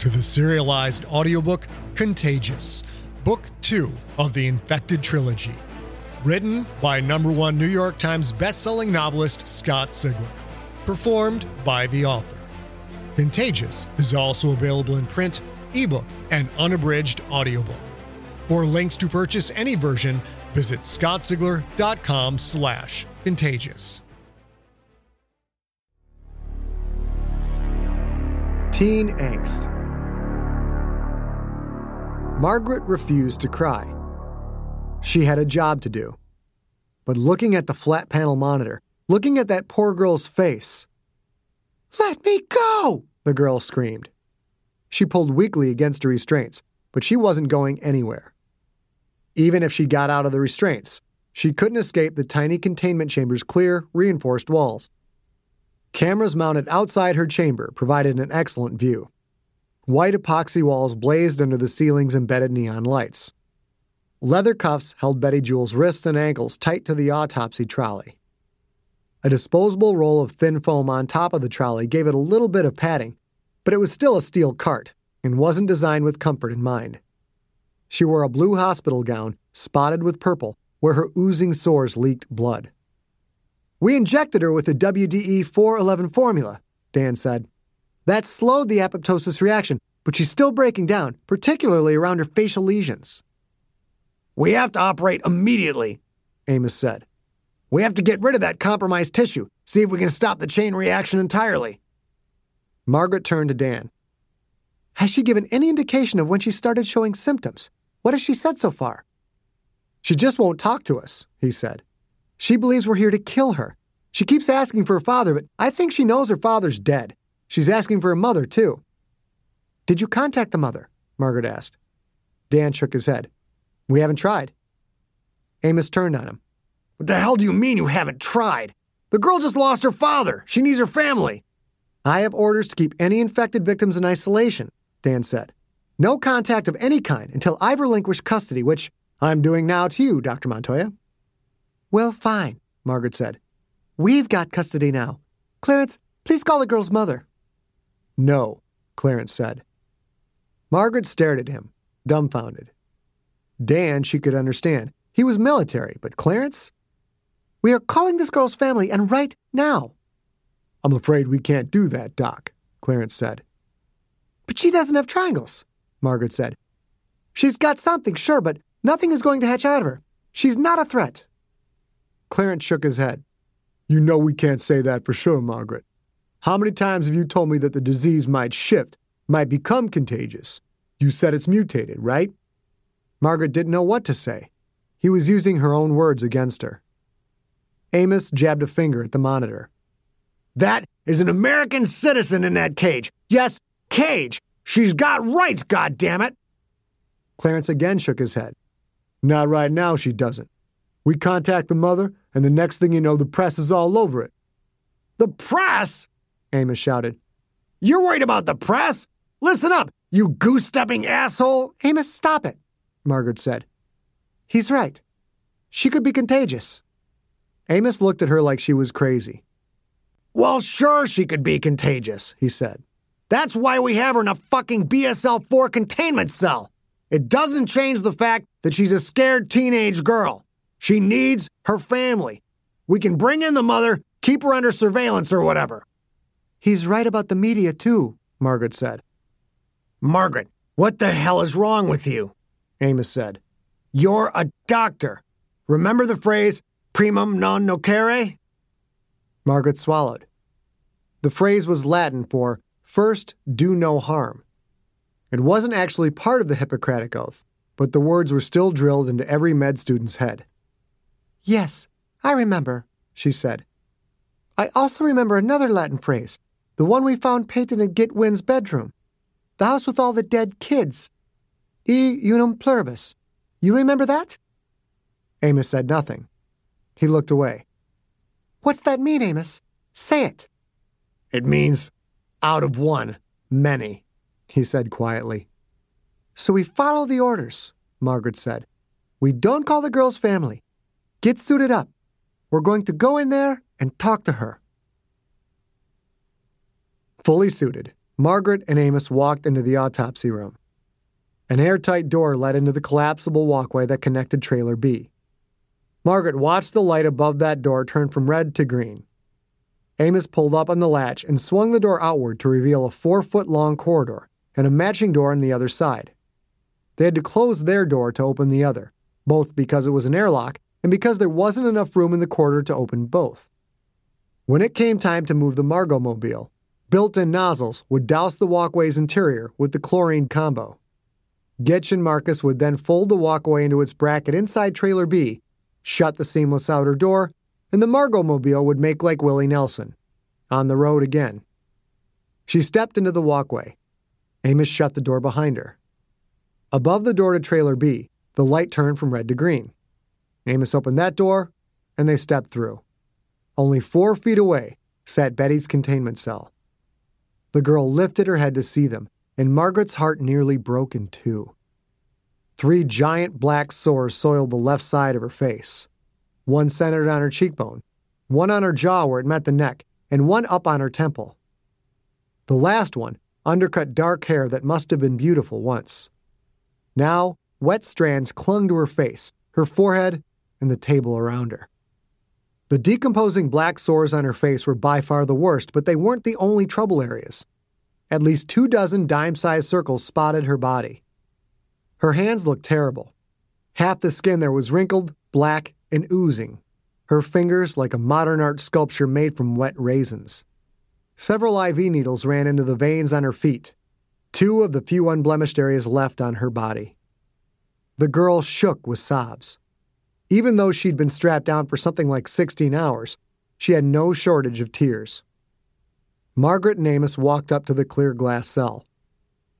to the serialized audiobook Contagious, Book 2 of the Infected Trilogy. Written by number one New York Times bestselling novelist Scott Sigler. Performed by the author. Contagious is also available in print, ebook, and unabridged audiobook. For links to purchase any version, visit scottsigler.com slash contagious. Teen angst. Margaret refused to cry. She had a job to do. But looking at the flat panel monitor, looking at that poor girl's face, Let me go! the girl screamed. She pulled weakly against her restraints, but she wasn't going anywhere. Even if she got out of the restraints, she couldn't escape the tiny containment chamber's clear, reinforced walls. Cameras mounted outside her chamber provided an excellent view. White epoxy walls blazed under the ceiling's embedded neon lights. Leather cuffs held Betty Jewell's wrists and ankles tight to the autopsy trolley. A disposable roll of thin foam on top of the trolley gave it a little bit of padding, but it was still a steel cart and wasn't designed with comfort in mind. She wore a blue hospital gown, spotted with purple, where her oozing sores leaked blood. We injected her with the WDE 411 formula, Dan said. That slowed the apoptosis reaction, but she's still breaking down, particularly around her facial lesions. We have to operate immediately, Amos said. We have to get rid of that compromised tissue, see if we can stop the chain reaction entirely. Margaret turned to Dan. Has she given any indication of when she started showing symptoms? What has she said so far? She just won't talk to us, he said. She believes we're here to kill her. She keeps asking for her father, but I think she knows her father's dead. She's asking for her mother, too. Did you contact the mother? Margaret asked. Dan shook his head. We haven't tried. Amos turned on him. What the hell do you mean you haven't tried? The girl just lost her father. She needs her family. I have orders to keep any infected victims in isolation, Dan said. No contact of any kind until I've relinquished custody, which I'm doing now to you, Dr. Montoya. Well, fine, Margaret said. We've got custody now. Clarence, please call the girl's mother. No, Clarence said. Margaret stared at him, dumbfounded. Dan, she could understand. He was military, but Clarence? We are calling this girl's family, and right now. I'm afraid we can't do that, Doc, Clarence said. But she doesn't have triangles, Margaret said. She's got something, sure, but nothing is going to hatch out of her. She's not a threat. Clarence shook his head. You know we can't say that for sure, Margaret. How many times have you told me that the disease might shift, might become contagious? You said it's mutated, right? Margaret didn't know what to say. He was using her own words against her. Amos jabbed a finger at the monitor. That is an American citizen in that cage. Yes, cage. She's got rights, goddammit. Clarence again shook his head. Not right now, she doesn't. We contact the mother, and the next thing you know, the press is all over it. The press? Amos shouted. You're worried about the press? Listen up, you goose stepping asshole! Amos, stop it, Margaret said. He's right. She could be contagious. Amos looked at her like she was crazy. Well, sure, she could be contagious, he said. That's why we have her in a fucking BSL 4 containment cell. It doesn't change the fact that she's a scared teenage girl. She needs her family. We can bring in the mother, keep her under surveillance or whatever. He's right about the media, too, Margaret said. Margaret, What the hell is wrong with you? Amos said. You're a doctor. Remember the phrase primum non nocere? Margaret swallowed. The phrase was Latin for first do no harm. It wasn't actually part of the Hippocratic Oath, but the words were still drilled into every med student's head. Yes, I remember, she said. I also remember another Latin phrase, the one we found painted in Git Wynn's bedroom. The house with all the dead kids. E unum pluribus. You remember that? Amos said nothing. He looked away. What's that mean, Amos? Say it. It means out of one, many, he said quietly. So we follow the orders, Margaret said. We don't call the girl's family. Get suited up. We're going to go in there and talk to her. Fully suited, Margaret and Amos walked into the autopsy room. An airtight door led into the collapsible walkway that connected Trailer B. Margaret watched the light above that door turn from red to green. Amos pulled up on the latch and swung the door outward to reveal a four foot long corridor and a matching door on the other side. They had to close their door to open the other, both because it was an airlock and because there wasn't enough room in the corridor to open both. When it came time to move the Margot mobile, built in nozzles would douse the walkway's interior with the chlorine combo. Gitch and Marcus would then fold the walkway into its bracket inside Trailer B, shut the seamless outer door, and the Margot mobile would make like Willie Nelson. On the road again. She stepped into the walkway. Amos shut the door behind her. Above the door to Trailer B, the light turned from red to green. Amos opened that door, and they stepped through. Only four feet away sat Betty's containment cell. The girl lifted her head to see them, and Margaret's heart nearly broke in two. Three giant black sores soiled the left side of her face one centered on her cheekbone, one on her jaw where it met the neck, and one up on her temple. The last one undercut dark hair that must have been beautiful once. Now, wet strands clung to her face, her forehead, and the table around her. The decomposing black sores on her face were by far the worst, but they weren't the only trouble areas. At least two dozen dime sized circles spotted her body. Her hands looked terrible. Half the skin there was wrinkled, black, and oozing, her fingers like a modern art sculpture made from wet raisins. Several IV needles ran into the veins on her feet, two of the few unblemished areas left on her body. The girl shook with sobs. Even though she'd been strapped down for something like 16 hours, she had no shortage of tears. Margaret and Amos walked up to the clear glass cell.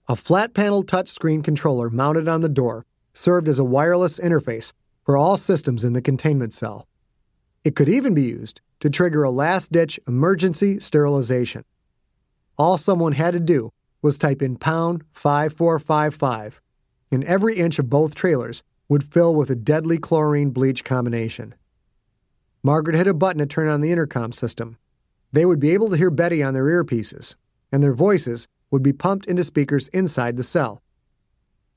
A flat panel touchscreen controller mounted on the door served as a wireless interface for all systems in the containment cell. It could even be used to trigger a last ditch emergency sterilization. All someone had to do was type in pound 5455, and every inch of both trailers would fill with a deadly chlorine bleach combination. Margaret hit a button to turn on the intercom system. They would be able to hear Betty on their earpieces, and their voices would be pumped into speakers inside the cell.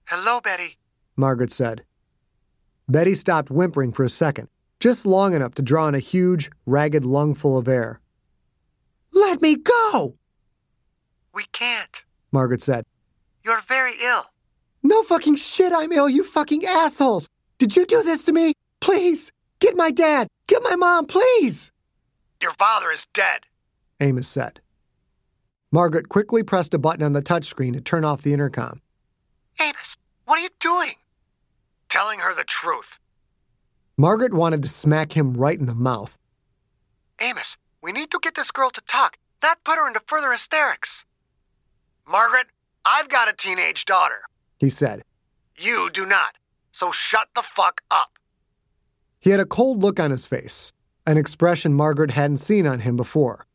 Hello, Betty, Margaret said. Betty stopped whimpering for a second, just long enough to draw in a huge, ragged lungful of air. Let me go! We can't, Margaret said. You're very ill. No fucking shit, I'm ill, you fucking assholes! Did you do this to me? Please! Get my dad! Get my mom, please! Your father is dead, Amos said. Margaret quickly pressed a button on the touchscreen to turn off the intercom. Amos, what are you doing? Telling her the truth. Margaret wanted to smack him right in the mouth. Amos, we need to get this girl to talk, not put her into further hysterics. Margaret, I've got a teenage daughter, he said. You do not, so shut the fuck up. He had a cold look on his face, an expression Margaret hadn't seen on him before.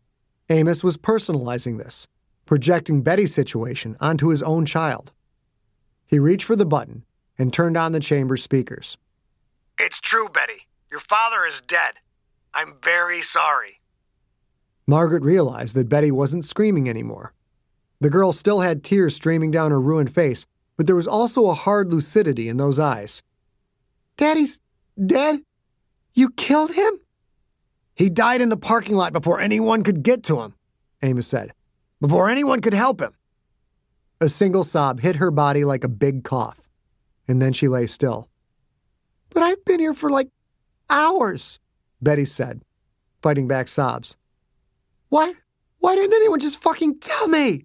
Amos was personalizing this, projecting Betty's situation onto his own child. He reached for the button and turned on the chamber's speakers. It's true, Betty. Your father is dead. I'm very sorry. Margaret realized that Betty wasn't screaming anymore. The girl still had tears streaming down her ruined face, but there was also a hard lucidity in those eyes. Daddy's dead? You killed him? He died in the parking lot before anyone could get to him, Amos said. Before anyone could help him. A single sob hit her body like a big cough, and then she lay still. But I've been here for like hours, Betty said, fighting back sobs. Why? Why didn't anyone just fucking tell me?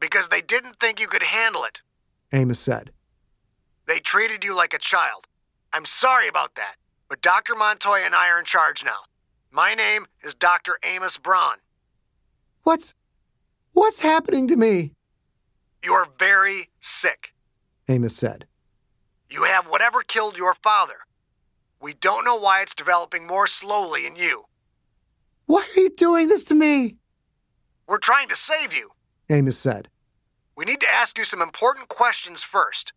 Because they didn't think you could handle it. Amos said. They treated you like a child. I'm sorry about that, but Dr. Montoya and I are in charge now. My name is Dr. Amos Braun. What's. What's happening to me? You're very sick, Amos said. You have whatever killed your father. We don't know why it's developing more slowly in you. Why are you doing this to me? We're trying to save you. Amos said. We need to ask you some important questions first.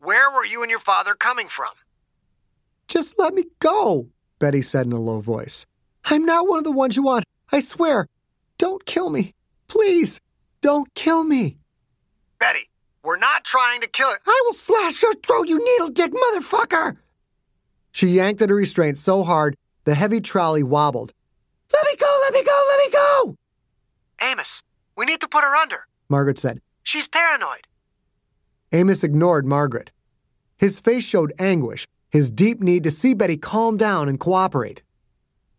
Where were you and your father coming from? Just let me go, Betty said in a low voice. I'm not one of the ones you want. I swear. Don't kill me. Please, don't kill me. Betty, we're not trying to kill it. I will slash your throat, you needle dick motherfucker! She yanked at her restraint so hard the heavy trolley wobbled. Let me go, let me go, let me go! Amos, we need to put her under. Margaret said. She's paranoid. Amos ignored Margaret. His face showed anguish, his deep need to see Betty calm down and cooperate.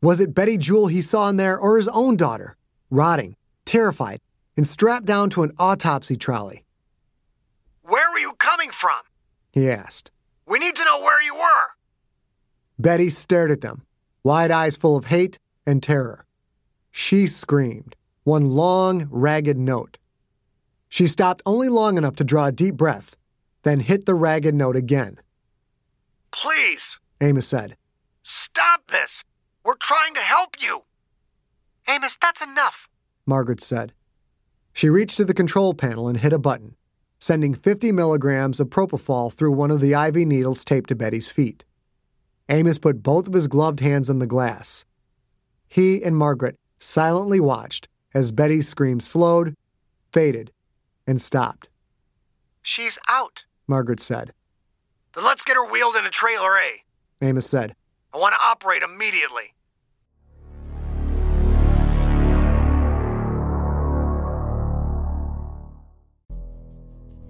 Was it Betty Jewell he saw in there or his own daughter, rotting, terrified, and strapped down to an autopsy trolley? Where were you coming from? He asked. We need to know where you were. Betty stared at them, wide eyes full of hate and terror. She screamed, one long, ragged note. She stopped only long enough to draw a deep breath, then hit the ragged note again. Please, Amos said. Stop this! We're trying to help you! Amos, that's enough, Margaret said. She reached to the control panel and hit a button, sending 50 milligrams of propofol through one of the IV needles taped to Betty's feet. Amos put both of his gloved hands on the glass. He and Margaret silently watched as Betty's scream slowed, faded, and stopped. She's out, Margaret said. Then let's get her wheeled into trailer A. Amos said. I want to operate immediately.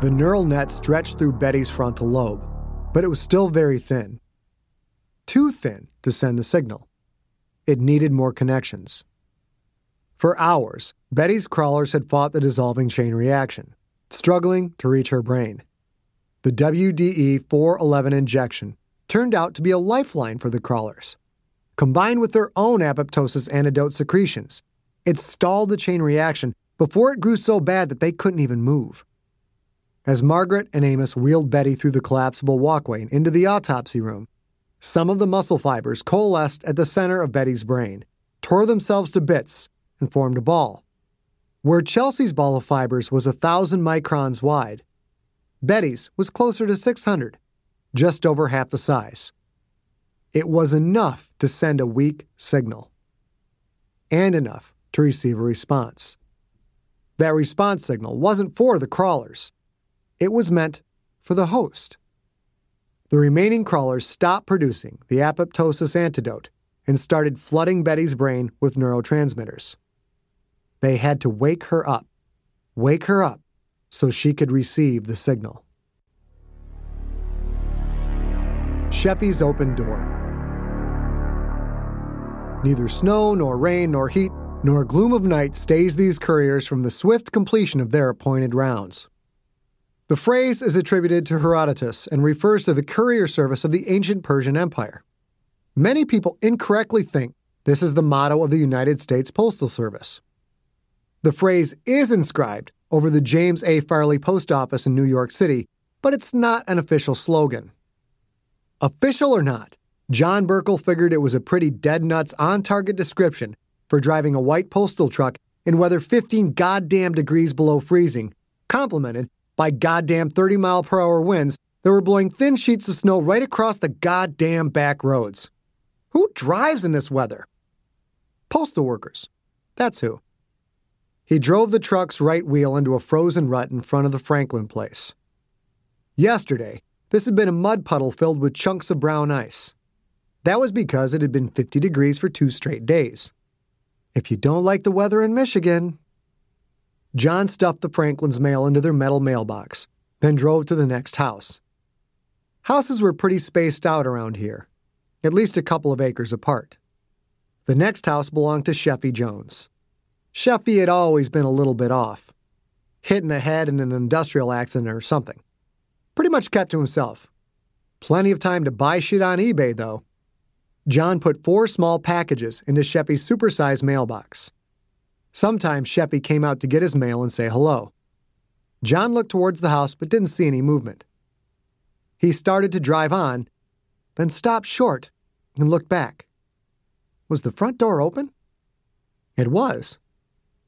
The neural net stretched through Betty's frontal lobe, but it was still very thin. Too thin to send the signal. It needed more connections. For hours, Betty's crawlers had fought the dissolving chain reaction, struggling to reach her brain. The WDE 411 injection turned out to be a lifeline for the crawlers. Combined with their own apoptosis antidote secretions, it stalled the chain reaction before it grew so bad that they couldn't even move. As Margaret and Amos wheeled Betty through the collapsible walkway and into the autopsy room, some of the muscle fibers coalesced at the center of Betty's brain, tore themselves to bits, and formed a ball. Where Chelsea's ball of fibers was a thousand microns wide, Betty's was closer to 600, just over half the size. It was enough to send a weak signal, and enough to receive a response. That response signal wasn't for the crawlers. It was meant for the host, the remaining crawlers stopped producing the apoptosis antidote and started flooding Betty's brain with neurotransmitters. They had to wake her up, wake her up, so she could receive the signal. Cheffie's open door. Neither snow, nor rain, nor heat, nor gloom of night stays these couriers from the swift completion of their appointed rounds. The phrase is attributed to Herodotus and refers to the courier service of the ancient Persian Empire. Many people incorrectly think this is the motto of the United States Postal Service. The phrase is inscribed over the James A. Farley Post Office in New York City, but it's not an official slogan. Official or not, John Burkle figured it was a pretty dead nuts on target description for driving a white postal truck in weather 15 goddamn degrees below freezing, complemented by goddamn 30 mile per hour winds that were blowing thin sheets of snow right across the goddamn back roads. Who drives in this weather? Postal workers. That's who. He drove the truck's right wheel into a frozen rut in front of the Franklin place. Yesterday, this had been a mud puddle filled with chunks of brown ice. That was because it had been 50 degrees for two straight days. If you don't like the weather in Michigan. John stuffed the Franklin's mail into their metal mailbox, then drove to the next house. Houses were pretty spaced out around here, at least a couple of acres apart. The next house belonged to Cheffie Jones. Cheffie had always been a little bit off, hit in the head in an industrial accident or something. Pretty much kept to himself. Plenty of time to buy shit on eBay, though. John put four small packages into Cheffie's supersized mailbox. Sometimes Cheffie came out to get his mail and say hello. John looked towards the house but didn't see any movement. He started to drive on, then stopped short and looked back. Was the front door open? It was.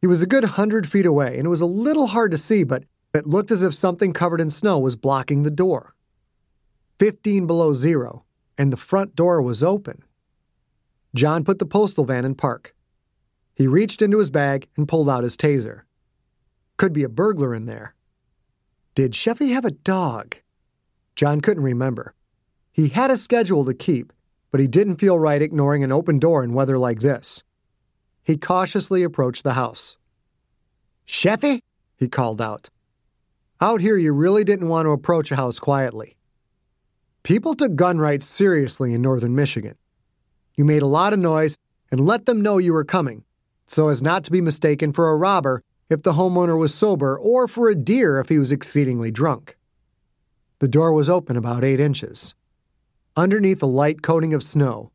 He was a good hundred feet away, and it was a little hard to see, but it looked as if something covered in snow was blocking the door. Fifteen below zero, and the front door was open. John put the postal van in park. He reached into his bag and pulled out his taser. Could be a burglar in there. Did Cheffie have a dog? John couldn't remember. He had a schedule to keep, but he didn't feel right ignoring an open door in weather like this. He cautiously approached the house. Cheffie? he called out. Out here, you really didn't want to approach a house quietly. People took gun rights seriously in northern Michigan. You made a lot of noise and let them know you were coming, so as not to be mistaken for a robber if the homeowner was sober or for a deer if he was exceedingly drunk. The door was open about eight inches. Underneath a light coating of snow,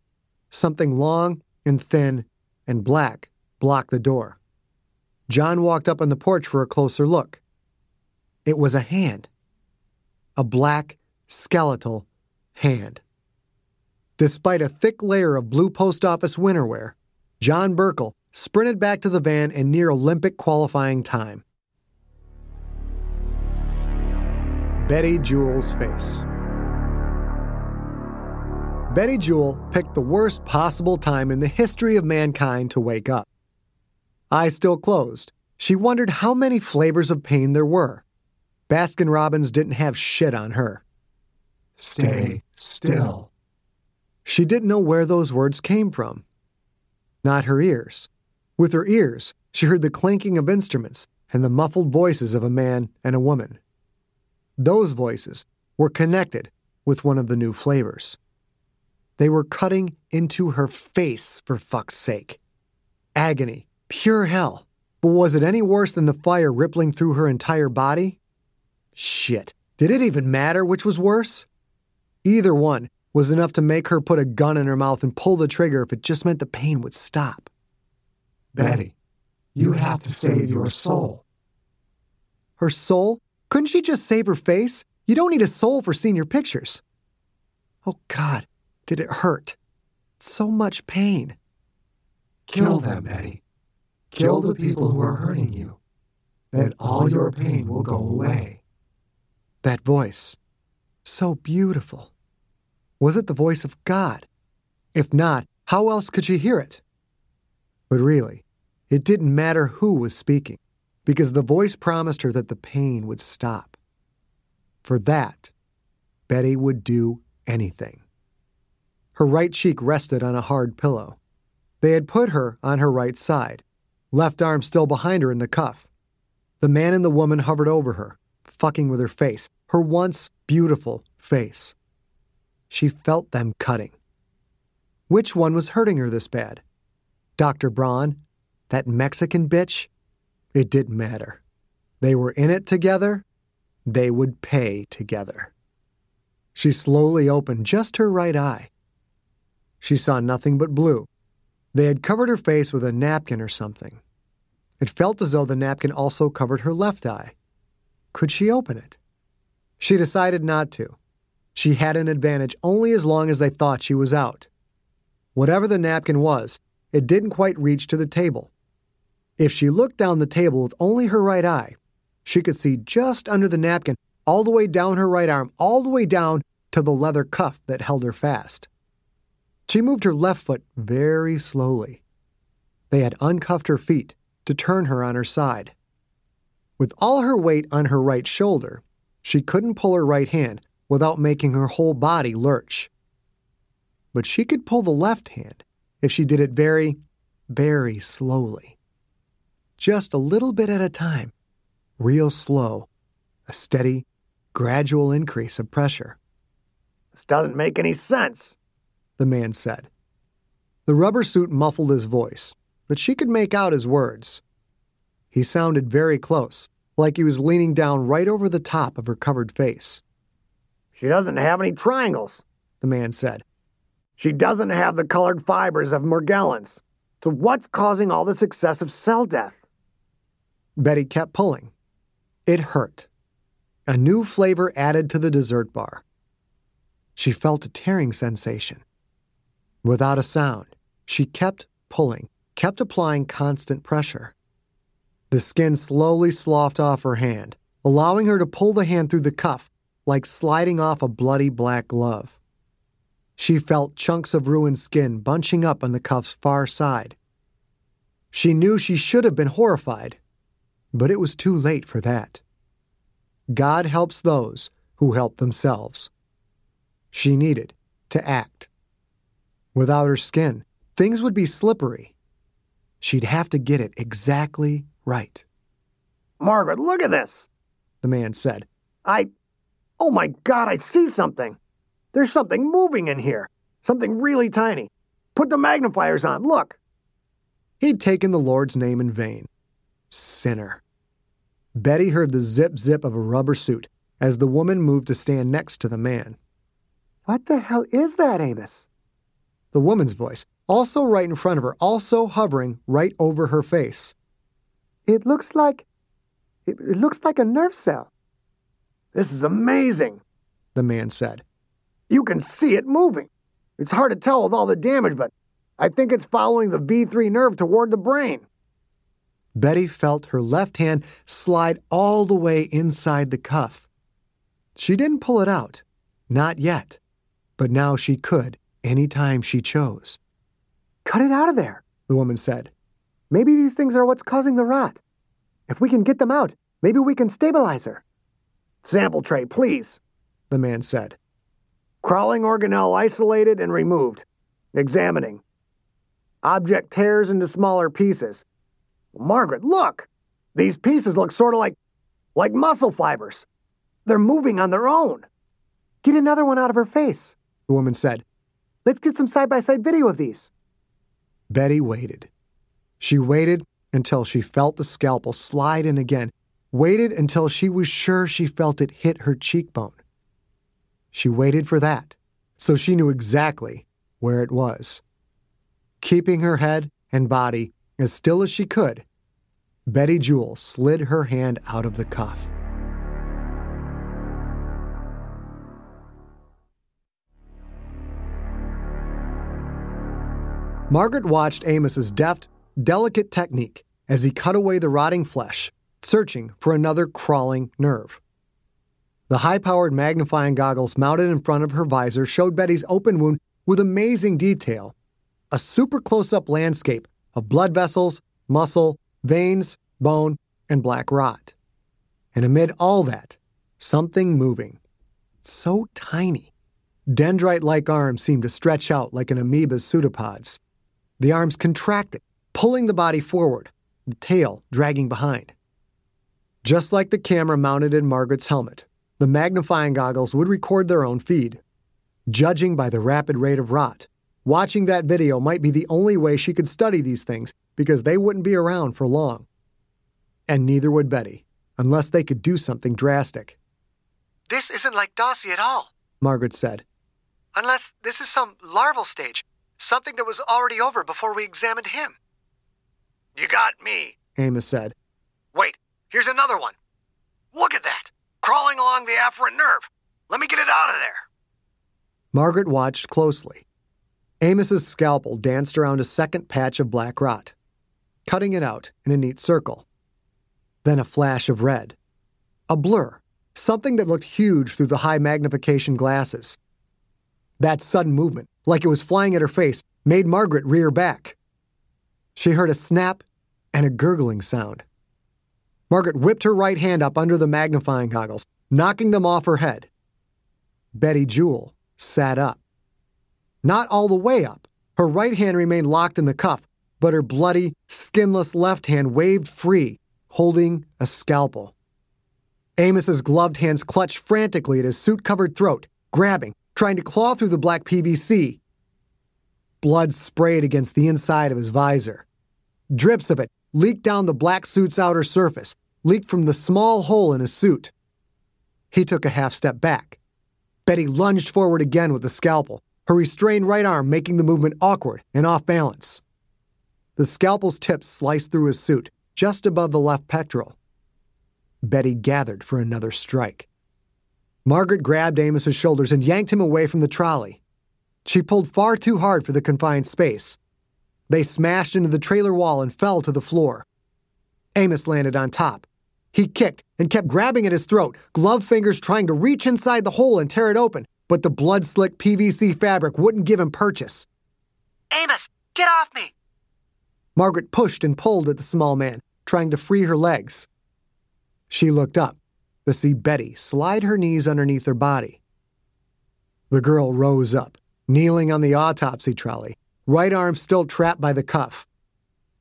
something long and thin and black blocked the door. John walked up on the porch for a closer look. It was a hand. A black, skeletal hand. Despite a thick layer of blue post office winterwear, John Burkle sprinted back to the van in near Olympic qualifying time. Betty Jewell's face. Betty Jewell picked the worst possible time in the history of mankind to wake up. Eyes still closed, she wondered how many flavors of pain there were. Baskin Robbins didn't have shit on her. Stay still. She didn't know where those words came from. Not her ears. With her ears, she heard the clanking of instruments and the muffled voices of a man and a woman. Those voices were connected with one of the new flavors. They were cutting into her face, for fuck's sake. Agony, pure hell. But was it any worse than the fire rippling through her entire body? Shit. Did it even matter which was worse? Either one was enough to make her put a gun in her mouth and pull the trigger if it just meant the pain would stop. Betty, you have to save your soul. Her soul? Couldn't she just save her face? You don't need a soul for senior pictures. Oh, God. Did it hurt? So much pain. Kill them, Betty. Kill the people who are hurting you. Then all your pain will go away. That voice. So beautiful. Was it the voice of God? If not, how else could she hear it? But really, it didn't matter who was speaking, because the voice promised her that the pain would stop. For that, Betty would do anything. Her right cheek rested on a hard pillow. They had put her on her right side, left arm still behind her in the cuff. The man and the woman hovered over her, fucking with her face, her once beautiful face. She felt them cutting. Which one was hurting her this bad? Dr. Braun? That Mexican bitch? It didn't matter. They were in it together. They would pay together. She slowly opened just her right eye. She saw nothing but blue. They had covered her face with a napkin or something. It felt as though the napkin also covered her left eye. Could she open it? She decided not to. She had an advantage only as long as they thought she was out. Whatever the napkin was, it didn't quite reach to the table. If she looked down the table with only her right eye, she could see just under the napkin, all the way down her right arm, all the way down to the leather cuff that held her fast. She moved her left foot very slowly. They had uncuffed her feet to turn her on her side. With all her weight on her right shoulder, she couldn't pull her right hand without making her whole body lurch. But she could pull the left hand if she did it very, very slowly. Just a little bit at a time, real slow, a steady, gradual increase of pressure. This doesn't make any sense, the man said. The rubber suit muffled his voice, but she could make out his words. He sounded very close, like he was leaning down right over the top of her covered face. She doesn't have any triangles, the man said. She doesn't have the colored fibers of Morgellons. So what's causing all this excessive cell death? Betty kept pulling. It hurt. A new flavor added to the dessert bar. She felt a tearing sensation. Without a sound, she kept pulling, kept applying constant pressure. The skin slowly sloughed off her hand, allowing her to pull the hand through the cuff like sliding off a bloody black glove. She felt chunks of ruined skin bunching up on the cuff's far side. She knew she should have been horrified, but it was too late for that. God helps those who help themselves. She needed to act. Without her skin, things would be slippery. She'd have to get it exactly right. Margaret, look at this, the man said. I. Oh my god, I see something. There's something moving in here. Something really tiny. Put the magnifiers on, look. He'd taken the Lord's name in vain. Sinner. Betty heard the zip zip of a rubber suit as the woman moved to stand next to the man. What the hell is that, Amos? The woman's voice, also right in front of her, also hovering right over her face. It looks like. It, it looks like a nerve cell. This is amazing, the man said. You can see it moving. It's hard to tell with all the damage, but I think it's following the V3 nerve toward the brain. Betty felt her left hand slide all the way inside the cuff. She didn't pull it out, not yet, but now she could any time she chose. Cut it out of there, the woman said. Maybe these things are what's causing the rot. If we can get them out, maybe we can stabilize her. Sample tray, please, the man said. Crawling organelle isolated and removed. Examining. Object tears into smaller pieces. Margaret, look! These pieces look sort of like like muscle fibers. They're moving on their own. Get another one out of her face, the woman said. Let's get some side by side video of these. Betty waited. She waited until she felt the scalpel slide in again, waited until she was sure she felt it hit her cheekbone. She waited for that, so she knew exactly where it was. Keeping her head and body as still as she could, Betty Jewell slid her hand out of the cuff. Margaret watched Amos's deft, delicate technique as he cut away the rotting flesh, searching for another crawling nerve. The high powered magnifying goggles mounted in front of her visor showed Betty's open wound with amazing detail a super close up landscape of blood vessels, muscle, veins, bone, and black rot. And amid all that, something moving. So tiny, Dendrite like arms seemed to stretch out like an amoeba's pseudopods. The arms contracted, pulling the body forward, the tail dragging behind. Just like the camera mounted in Margaret's helmet, the magnifying goggles would record their own feed. Judging by the rapid rate of rot, watching that video might be the only way she could study these things because they wouldn't be around for long. And neither would Betty, unless they could do something drastic. This isn't like Dossie at all, Margaret said. Unless this is some larval stage, something that was already over before we examined him. You got me, Amos said. Wait, here's another one. Look at that, crawling along the afferent nerve. Let me get it out of there. Margaret watched closely. Amos's scalpel danced around a second patch of black rot, cutting it out in a neat circle. Then a flash of red. A blur, something that looked huge through the high magnification glasses. That sudden movement, like it was flying at her face, made Margaret rear back. She heard a snap and a gurgling sound. Margaret whipped her right hand up under the magnifying goggles, knocking them off her head. Betty Jewell sat up. Not all the way up. Her right hand remained locked in the cuff, but her bloody, skinless left hand waved free, holding a scalpel. Amos's gloved hands clutched frantically at his suit covered throat, grabbing, trying to claw through the black PVC. Blood sprayed against the inside of his visor. Drips of it leaked down the black suit's outer surface, leaked from the small hole in his suit. He took a half step back. Betty lunged forward again with the scalpel, her restrained right arm making the movement awkward and off balance. The scalpel's tip sliced through his suit, just above the left pectoral. Betty gathered for another strike. Margaret grabbed Amos's shoulders and yanked him away from the trolley. She pulled far too hard for the confined space. They smashed into the trailer wall and fell to the floor. Amos landed on top. He kicked and kept grabbing at his throat, gloved fingers trying to reach inside the hole and tear it open, but the blood slick PVC fabric wouldn't give him purchase. Amos, get off me! Margaret pushed and pulled at the small man, trying to free her legs. She looked up to see Betty slide her knees underneath her body. The girl rose up, kneeling on the autopsy trolley, right arm still trapped by the cuff.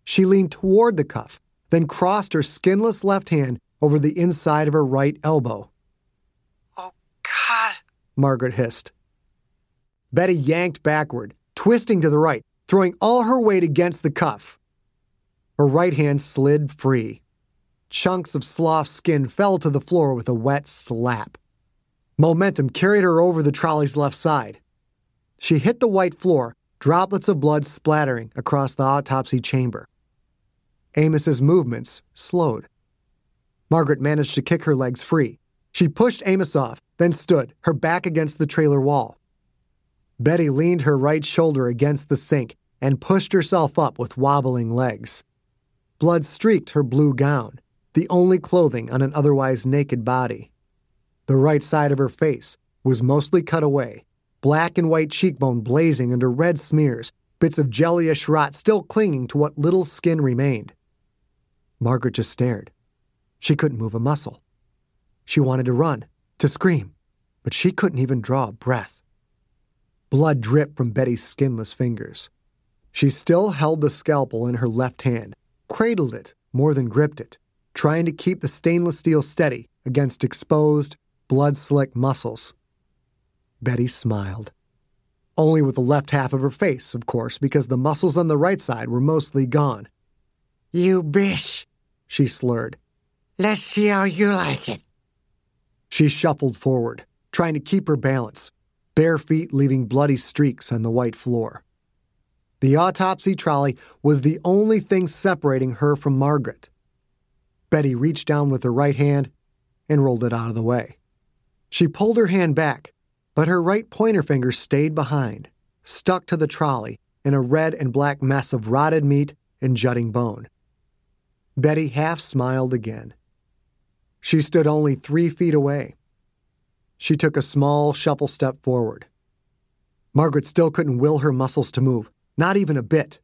She leaned toward the cuff, then crossed her skinless left hand over the inside of her right elbow. Oh, God, Margaret hissed. Betty yanked backward, twisting to the right, throwing all her weight against the cuff. Her right hand slid free. Chunks of sloth skin fell to the floor with a wet slap. Momentum carried her over the trolley's left side. She hit the white floor, droplets of blood splattering across the autopsy chamber. Amos's movements slowed. Margaret managed to kick her legs free. She pushed Amos off, then stood, her back against the trailer wall. Betty leaned her right shoulder against the sink and pushed herself up with wobbling legs. Blood streaked her blue gown the only clothing on an otherwise naked body. The right side of her face was mostly cut away, black and white cheekbone blazing under red smears, bits of jellyish rot still clinging to what little skin remained. Margaret just stared. She couldn't move a muscle. She wanted to run, to scream, but she couldn't even draw a breath. Blood dripped from Betty's skinless fingers. She still held the scalpel in her left hand, cradled it more than gripped it trying to keep the stainless steel steady against exposed, blood slick muscles. Betty smiled. Only with the left half of her face, of course, because the muscles on the right side were mostly gone. You bish, she slurred. Let's see how you like it. She shuffled forward, trying to keep her balance, bare feet leaving bloody streaks on the white floor. The autopsy trolley was the only thing separating her from Margaret. Betty reached down with her right hand and rolled it out of the way. She pulled her hand back, but her right pointer finger stayed behind, stuck to the trolley in a red and black mess of rotted meat and jutting bone. Betty half smiled again. She stood only three feet away. She took a small shuffle step forward. Margaret still couldn't will her muscles to move, not even a bit.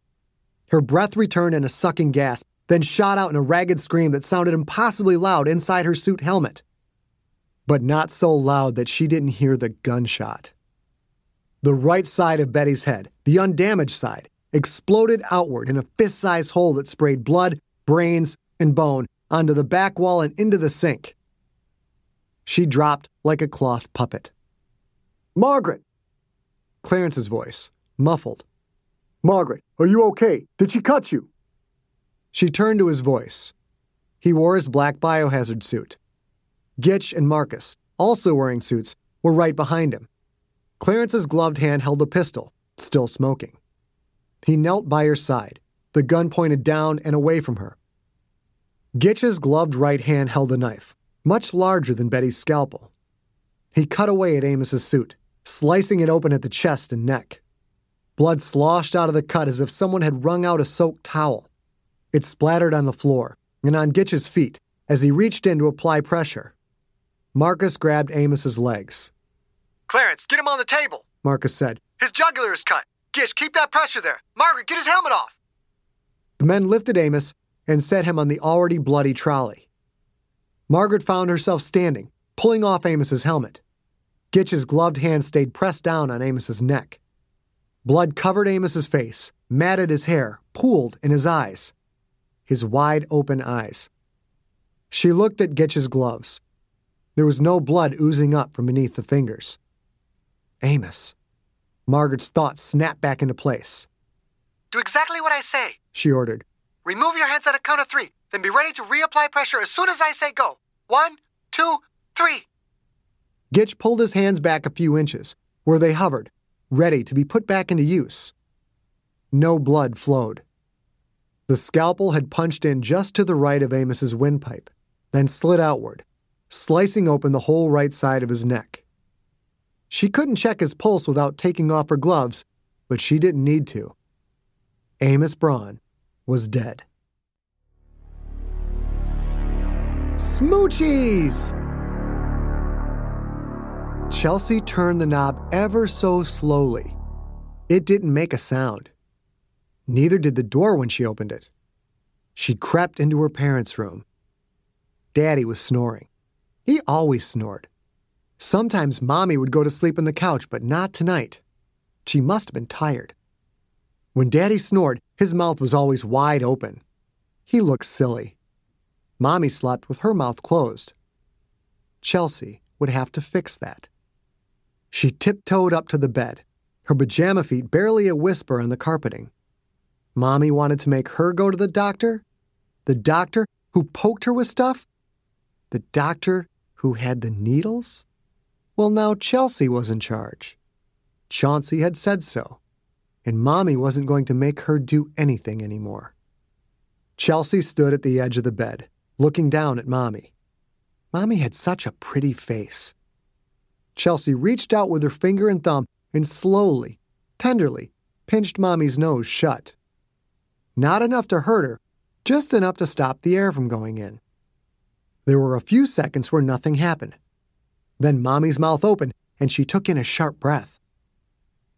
Her breath returned in a sucking gasp then shot out in a ragged scream that sounded impossibly loud inside her suit helmet. But not so loud that she didn't hear the gunshot. The right side of Betty's head, the undamaged side, exploded outward in a fist sized hole that sprayed blood, brains, and bone onto the back wall and into the sink. She dropped like a cloth puppet. Margaret! Clarence's voice, muffled. Margaret, are you okay? Did she cut you? She turned to his voice. He wore his black biohazard suit. Gitch and Marcus, also wearing suits, were right behind him. Clarence's gloved hand held a pistol, still smoking. He knelt by her side, the gun pointed down and away from her. Gitch's gloved right hand held a knife, much larger than Betty's scalpel. He cut away at Amos's suit, slicing it open at the chest and neck. Blood sloshed out of the cut as if someone had wrung out a soaked towel. It splattered on the floor and on Gitch's feet as he reached in to apply pressure. Marcus grabbed Amos's legs. Clarence, get him on the table, Marcus said. His jugular is cut. Gitch, keep that pressure there. Margaret, get his helmet off. The men lifted Amos and set him on the already bloody trolley. Margaret found herself standing, pulling off Amos's helmet. Gitch's gloved hand stayed pressed down on Amos's neck. Blood covered Amos's face, matted his hair, pooled in his eyes. His wide open eyes. She looked at Gitch's gloves. There was no blood oozing up from beneath the fingers. Amos. Margaret's thoughts snapped back into place. Do exactly what I say, she ordered. Remove your hands at a count of three, then be ready to reapply pressure as soon as I say go. One, two, three. Gitch pulled his hands back a few inches, where they hovered, ready to be put back into use. No blood flowed. The scalpel had punched in just to the right of Amos's windpipe, then slid outward, slicing open the whole right side of his neck. She couldn't check his pulse without taking off her gloves, but she didn't need to. Amos Braun was dead. Smoochies! Chelsea turned the knob ever so slowly. It didn't make a sound. Neither did the door when she opened it. She crept into her parents' room. Daddy was snoring. He always snored. Sometimes Mommy would go to sleep on the couch, but not tonight. She must have been tired. When Daddy snored, his mouth was always wide open. He looked silly. Mommy slept with her mouth closed. Chelsea would have to fix that. She tiptoed up to the bed, her pajama feet barely a whisper on the carpeting. Mommy wanted to make her go to the doctor? The doctor who poked her with stuff? The doctor who had the needles? Well, now Chelsea was in charge. Chauncey had said so, and Mommy wasn't going to make her do anything anymore. Chelsea stood at the edge of the bed, looking down at Mommy. Mommy had such a pretty face. Chelsea reached out with her finger and thumb and slowly, tenderly, pinched Mommy's nose shut. Not enough to hurt her, just enough to stop the air from going in. There were a few seconds where nothing happened. Then Mommy's mouth opened and she took in a sharp breath.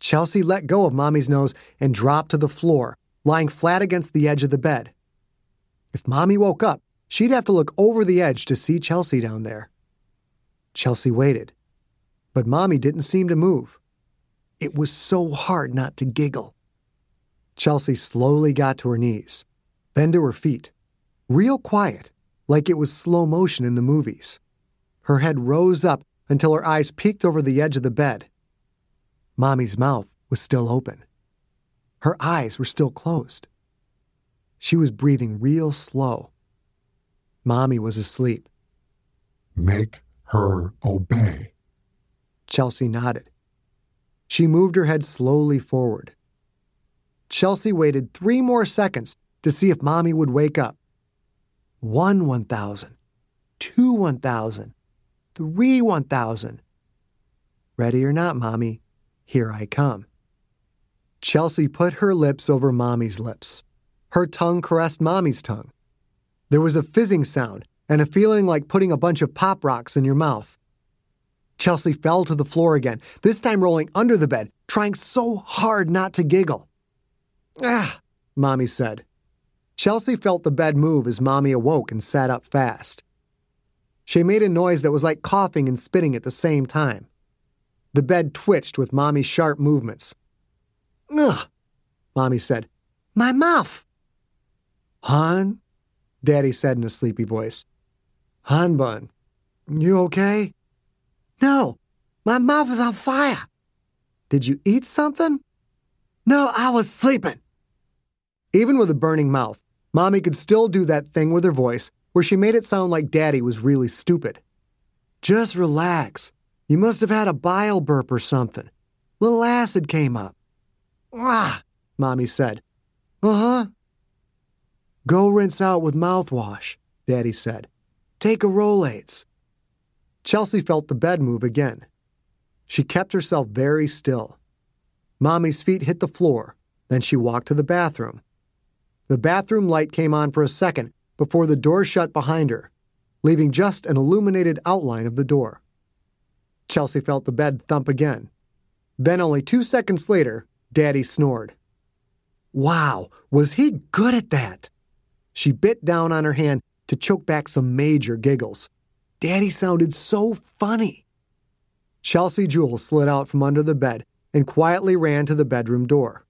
Chelsea let go of Mommy's nose and dropped to the floor, lying flat against the edge of the bed. If Mommy woke up, she'd have to look over the edge to see Chelsea down there. Chelsea waited, but Mommy didn't seem to move. It was so hard not to giggle. Chelsea slowly got to her knees, then to her feet, real quiet, like it was slow motion in the movies. Her head rose up until her eyes peeked over the edge of the bed. Mommy's mouth was still open. Her eyes were still closed. She was breathing real slow. Mommy was asleep. Make her obey. Chelsea nodded. She moved her head slowly forward. Chelsea waited three more seconds to see if Mommy would wake up. One 1,000, two 1,000, three 1,000. Ready or not, Mommy, here I come. Chelsea put her lips over Mommy's lips. Her tongue caressed Mommy's tongue. There was a fizzing sound and a feeling like putting a bunch of pop rocks in your mouth. Chelsea fell to the floor again, this time rolling under the bed, trying so hard not to giggle. Ah, Mommy said. Chelsea felt the bed move as Mommy awoke and sat up fast. She made a noise that was like coughing and spitting at the same time. The bed twitched with Mommy's sharp movements. Ugh, Mommy said. My mouth. Hun? Daddy said in a sleepy voice. Hun Bun, you okay? No, my mouth is on fire. Did you eat something? No, I was sleeping. Even with a burning mouth, Mommy could still do that thing with her voice where she made it sound like Daddy was really stupid. Just relax. You must have had a bile burp or something. Little acid came up. Ah, Mommy said. Uh huh. Go rinse out with mouthwash, Daddy said. Take a Rolaids. Chelsea felt the bed move again. She kept herself very still. Mommy's feet hit the floor, then she walked to the bathroom. The bathroom light came on for a second before the door shut behind her, leaving just an illuminated outline of the door. Chelsea felt the bed thump again. Then, only two seconds later, Daddy snored. Wow, was he good at that? She bit down on her hand to choke back some major giggles. Daddy sounded so funny. Chelsea Jewell slid out from under the bed and quietly ran to the bedroom door.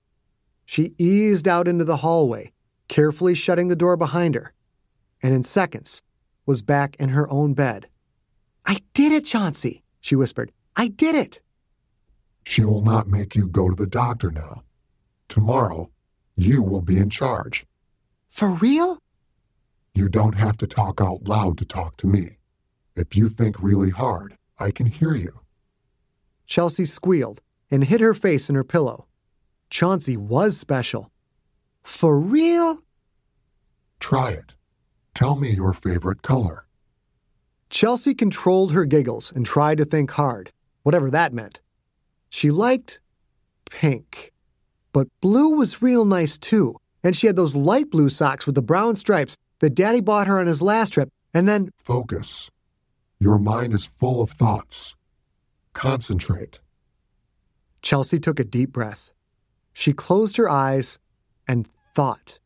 She eased out into the hallway, carefully shutting the door behind her, and in seconds was back in her own bed. I did it, Chauncey, she whispered. I did it. She will not make you go to the doctor now. Tomorrow, you will be in charge. For real? You don't have to talk out loud to talk to me. If you think really hard, I can hear you. Chelsea squealed and hid her face in her pillow. Chauncey was special. For real? Try it. Tell me your favorite color. Chelsea controlled her giggles and tried to think hard, whatever that meant. She liked pink. But blue was real nice too, and she had those light blue socks with the brown stripes that Daddy bought her on his last trip, and then. Focus. Your mind is full of thoughts. Concentrate. Chelsea took a deep breath. She closed her eyes and thought.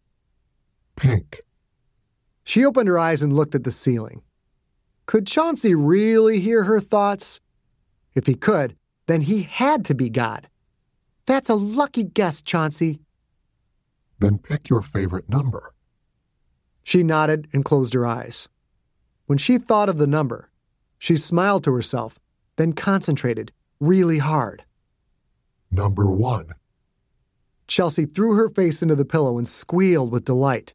Pink. She opened her eyes and looked at the ceiling. Could Chauncey really hear her thoughts? If he could, then he had to be God. That's a lucky guess, Chauncey. Then pick your favorite number. She nodded and closed her eyes. When she thought of the number, she smiled to herself, then concentrated really hard. Number one. Chelsea threw her face into the pillow and squealed with delight.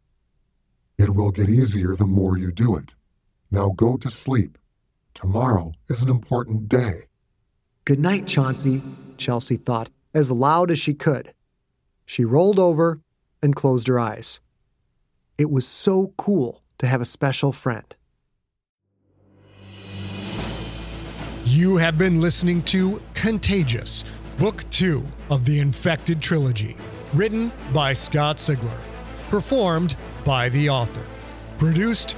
It will get easier the more you do it. Now go to sleep. Tomorrow is an important day. Good night, Chauncey, Chelsea thought, as loud as she could. She rolled over and closed her eyes. It was so cool to have a special friend. You have been listening to Contagious, Book 2 of the Infected Trilogy, written by Scott Sigler, performed by the author, produced